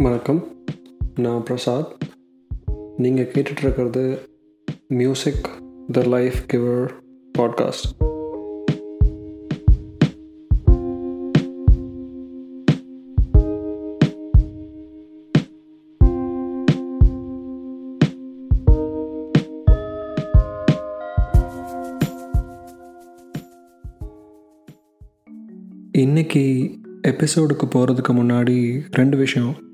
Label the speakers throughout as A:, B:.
A: வணக்கம். நான் பிரசாத். நீங்கள் கேட்டுட்ருக்கிறது music the life giver podcast இன்னைக்கு எபிசோடுக்கு போகிறதுக்கு முன்னாடி ரெண்டு விஷயம்.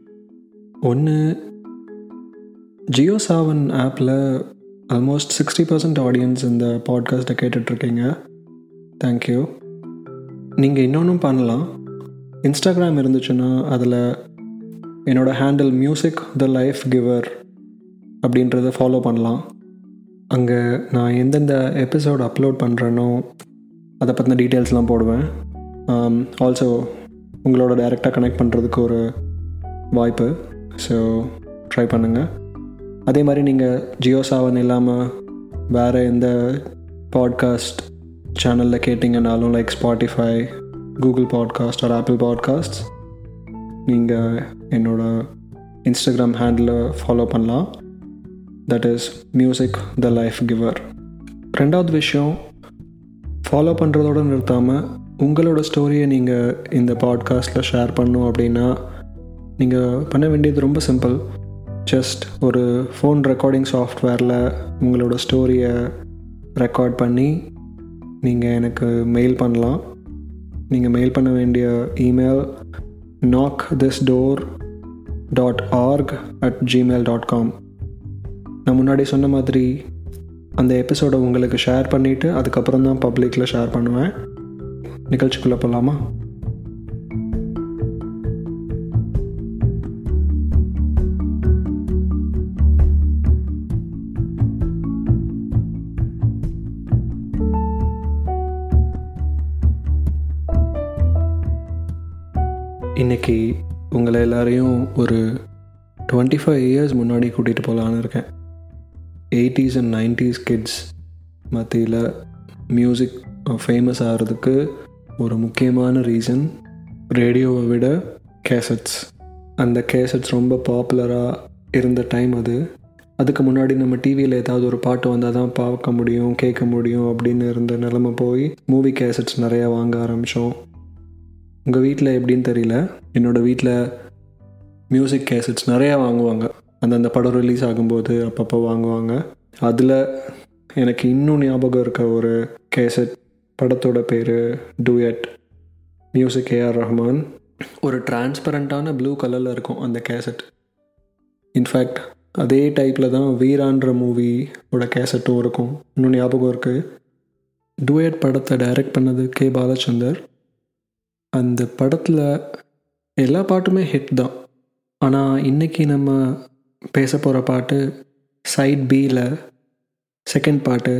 A: ஒன்று ஜியோ சாவன் ஆப்பில் ஆல்மோஸ்ட் சிக்ஸ்டி பர்சன்ட் ஆடியன்ஸ் இந்த பாட்காஸ்ட்டை கேட்டுட்ருக்கீங்க. தேங்க்யூ நீங்கள் இன்னொன்றும் பண்ணலாம். இன்ஸ்டாகிராம் இருந்துச்சுன்னா அதில் என்னோடய handle music the life giver அப்படின்றத ஃபாலோ பண்ணலாம். அங்கே நான் எந்தெந்த எபிசோட் அப்லோட் பண்ணுறேனோ அதை பற்றின டீட்டெயில்ஸ்லாம் போடுவேன். Um, ஆல்சோ உங்களோட டைரெக்டாக கனெக்ட் பண்ணுறதுக்கு ஒரு வாய்ப்பு. ஸோ ட்ரை பண்ணுங்கள் அதே மாதிரி நீங்கள் ஜியோ சாவன் இல்லாமல் வேறு எந்த பாட்காஸ்ட் சேனலில் கேட்டிங்கனாலும் like Spotify Google podcast or Apple podcast நீங்கள் என்னோடய இன்ஸ்டாகிராம் ஹேண்டில் ஃபாலோ பண்ணலாம். That is music the life giver ரெண்டாவது விஷயம் ஃபாலோ பண்ணுறதோடு நிறுத்தாமல் உங்களோட ஸ்டோரியை நீங்கள் இந்த பாட்காஸ்ட்டில் ஷேர் பண்ணும் அப்படின்னா நீங்கள் பண்ண வேண்டியது ரொம்ப சிம்பிள் ஜஸ்ட் ஒரு ஃபோன் ரெக்கார்டிங் சாஃப்ட்வேரில் உங்களோட ஸ்டோரியை ரெக்கார்ட் பண்ணி நீங்கள் எனக்கு மெயில் பண்ணலாம். நீங்கள் மெயில் பண்ண வேண்டிய email knock this door dot org at Gmail dot com நான் முன்னாடி சொன்ன மாதிரி அந்த எபிசோடை உங்களுக்கு ஷேர் பண்ணிவிட்டு அதுக்கப்புறம் தான் பப்ளிக்கில் ஷேர் பண்ணுவேன். நிகழ்ச்சிக்குள்ளே போகலாமா இன்றைக்கி உங்களை எல்லாரையும் ஒரு டுவெண்ட்டி ஃபைவ் இயர்ஸ் முன்னாடி கூட்டிகிட்டு போகலான்னு இருக்கேன். எயிட்டிஸ் அண்ட் நைன்டிஸ் கிட்ஸ் மத்தியில் மியூசிக் ஃபேமஸ் ஆகிறதுக்கு ஒரு முக்கியமான ரீசன் ரேடியோவை விட கேசட்ஸ் அந்த கேசட்ஸ் ரொம்ப பாப்புலராக இருந்த டைம் அது. அதுக்கு முன்னாடி நம்ம டிவியில் ஏதாவது ஒரு பாட்டு வந்தால் தான் பார்க்க முடியும் கேட்க முடியும் அப்படின்னு இருந்த நிலமை போய் மூவி கேசட்ஸ் நிறையா வாங்க ஆரம்பித்தோம் உங்கள் வீட்டில் எப்படின்னு தெரியல. என்னோடய வீட்டில் மியூசிக் கேசட்ஸ் நிறையா வாங்குவாங்க. அந்தந்த படம் ரிலீஸ் ஆகும்போது அப்பப்போ வாங்குவாங்க. அதில் எனக்கு இன்னும் ஞாபகம் இருக்க ஒரு கேசட் படத்தோட பேர் டூயட் மியூசிக் ஏஆர் ரஹ்மான் ஒரு டிரான்ஸ்பரண்ட்டான ப்ளூ கலரில் இருக்கும் அந்த கேசட் இன்ஃபேக்ட் அதே டைப்பில் தான் வீரான்ற மூவியோட கேசட்டும் இருக்கும். இன்னும் ஞாபகம் இருக்குது டூயட் படத்தை டைரக்ட் பண்ணது கே பாலச்சந்தர் அந்த படத்தில் எல்லா பாட்டுமே ஹிட் தான். ஆனால் இன்றைக்கி நம்ம பேச போகிற பாட்டு சைட் பியில் செகண்ட் பாட்டு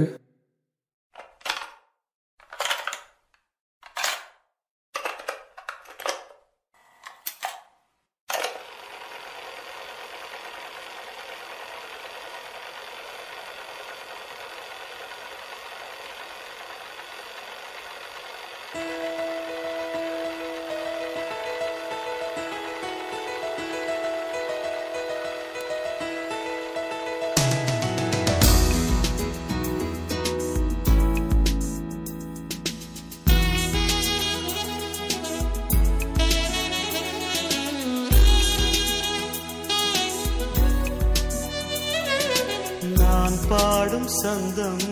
B: பாடும் சங்கம்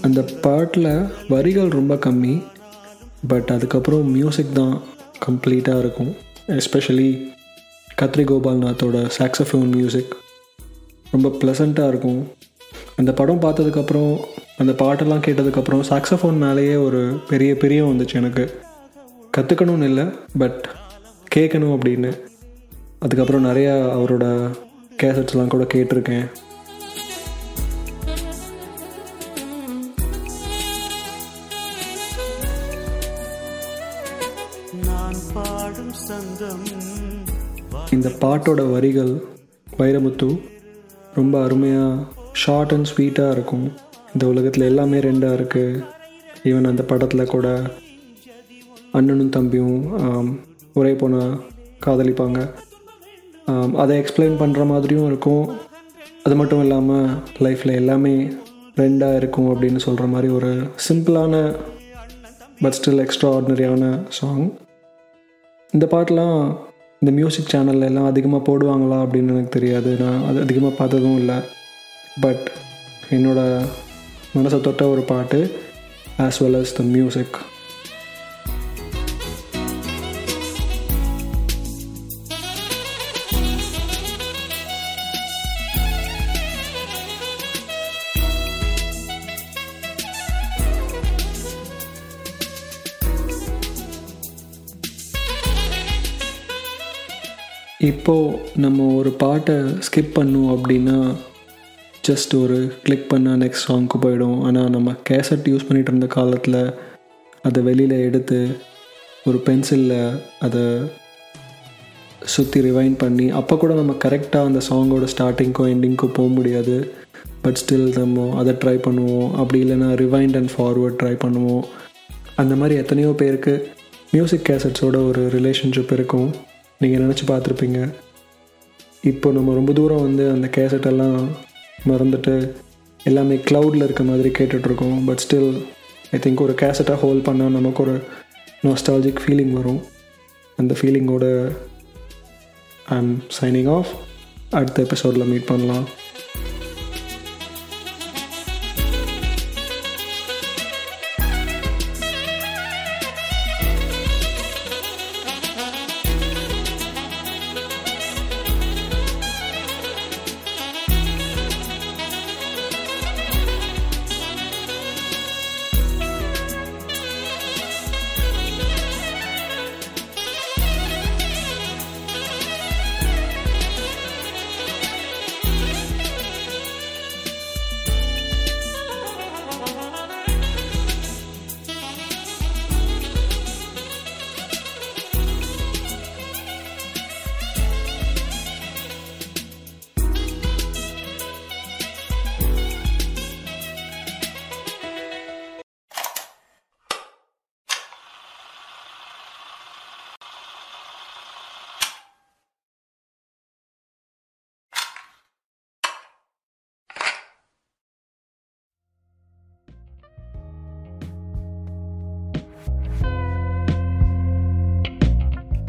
A: அந்த பாட்டில் வரிகள் ரொம்ப கம்மி பட் அதுக்கப்புறம் மியூசிக் தான் கம்ப்ளீட்டாக இருக்கும். எஸ்பெஷலி கத்ரி கோபால்நாத்தோட சாக்ஸஃபோன் மியூசிக் ரொம்ப ப்ளசண்ட்டாக இருக்கும். அந்த படம் பார்த்ததுக்கப்புறம் அந்த பாட்டெல்லாம் கேட்டதுக்கப்புறம் சாக்ஸஃபோன் மேலேயே ஒரு பெரிய பெரிய வந்துச்சு எனக்கு. கற்றுக்கணும்னு இல்லை பட் கேட்கணும் அப்படின்னு. அதுக்கப்புறம் நிறையா அவரோட கேசட்ஸ்லாம் கூட கேட்டிருக்கேன். இந்த பாட்டோட வரிகள் வைரமுத்து ரொம்ப அருமையாக ஷார்ட் அண்ட் ஸ்வீட்டாக இருக்கும். இந்த உலகத்தில் எல்லாமே ரெண்டாக இருக்குது ஈவன் அந்த படத்தில் கூட அண்ணனும் தம்பியும் ஒரே போன காதலிப்பாங்க. அதை எக்ஸ்பிளைன் பண்ணுற மாதிரியும் இருக்கும். அது மட்டும் இல்லாமல் லைஃப்பில் எல்லாமே ரெண்டாக இருக்கும் அப்படின்னு சொல்கிற மாதிரி ஒரு சிம்பிளான பட் ஸ்டில் எக்ஸ்ட்ரா ஆர்டினரியான சாங் இந்த பாட்டெலாம் இந்த மியூசிக் சேனல்ல எல்லாம் அதிகமாக போடுவாங்களா அப்படின்னு எனக்கு தெரியாது. நான் அது அதிகமாக பார்த்ததும் இல்லை. பட் என்னோட மனசை தொட்ட ஒரு பாட்டு as well as the music இப்போது நம்ம ஒரு பாட்டை ஸ்கிப் பண்ணோம் அப்படின்னா ஜஸ்ட் ஒரு கிளிக் பண்ணால் நெக்ஸ்ட் சாங்க்கு போயிடும். ஆனால் நம்ம கேசட் யூஸ் பண்ணிகிட்டு இருந்த காலத்தில் அதை வெளியில் எடுத்து ஒரு பென்சிலில் அதை சுற்றி ரிவைண்ட் பண்ணி அப்போ கூட நம்ம கரெக்டாக அந்த சாங்கோட ஸ்டார்டிங்க்கோ எண்டிங்க்கோ போக முடியாது. பட் ஸ்டில் நம்ம அதை ட்ரை பண்ணுவோம். அப்படி இல்லைன்னா ரிவைண்ட் அண்ட் ஃபார்வர்ட் ட்ரை பண்ணுவோம். அந்த மாதிரி எத்தனையோ பேருக்கு மியூசிக் கேசட்ஸோட ஒரு ரிலேஷன்ஷிப் இருக்கும். நீங்கள் நினச்சி பார்த்துருப்பீங்க. இப்போ நம்ம ரொம்ப தூரம் வந்து அந்த கேசட்டெல்லாம் மறந்துட்டு எல்லாமே க்ளவுடில் இருக்க மாதிரி கேட்டுட்ருக்கோம் பட் ஸ்டில் ஐ திங்க் ஒரு கேசட்டாக ஹோல்ட் பண்ணால் நமக்கு ஒரு நாஸ்டாலஜிக் ஃபீலிங் வரும். அந்த ஃபீலிங்கோட ஐ எம் சைனிங் ஆஃப் அடுத்த எபிசோடில் மீட் பண்ணலாம்.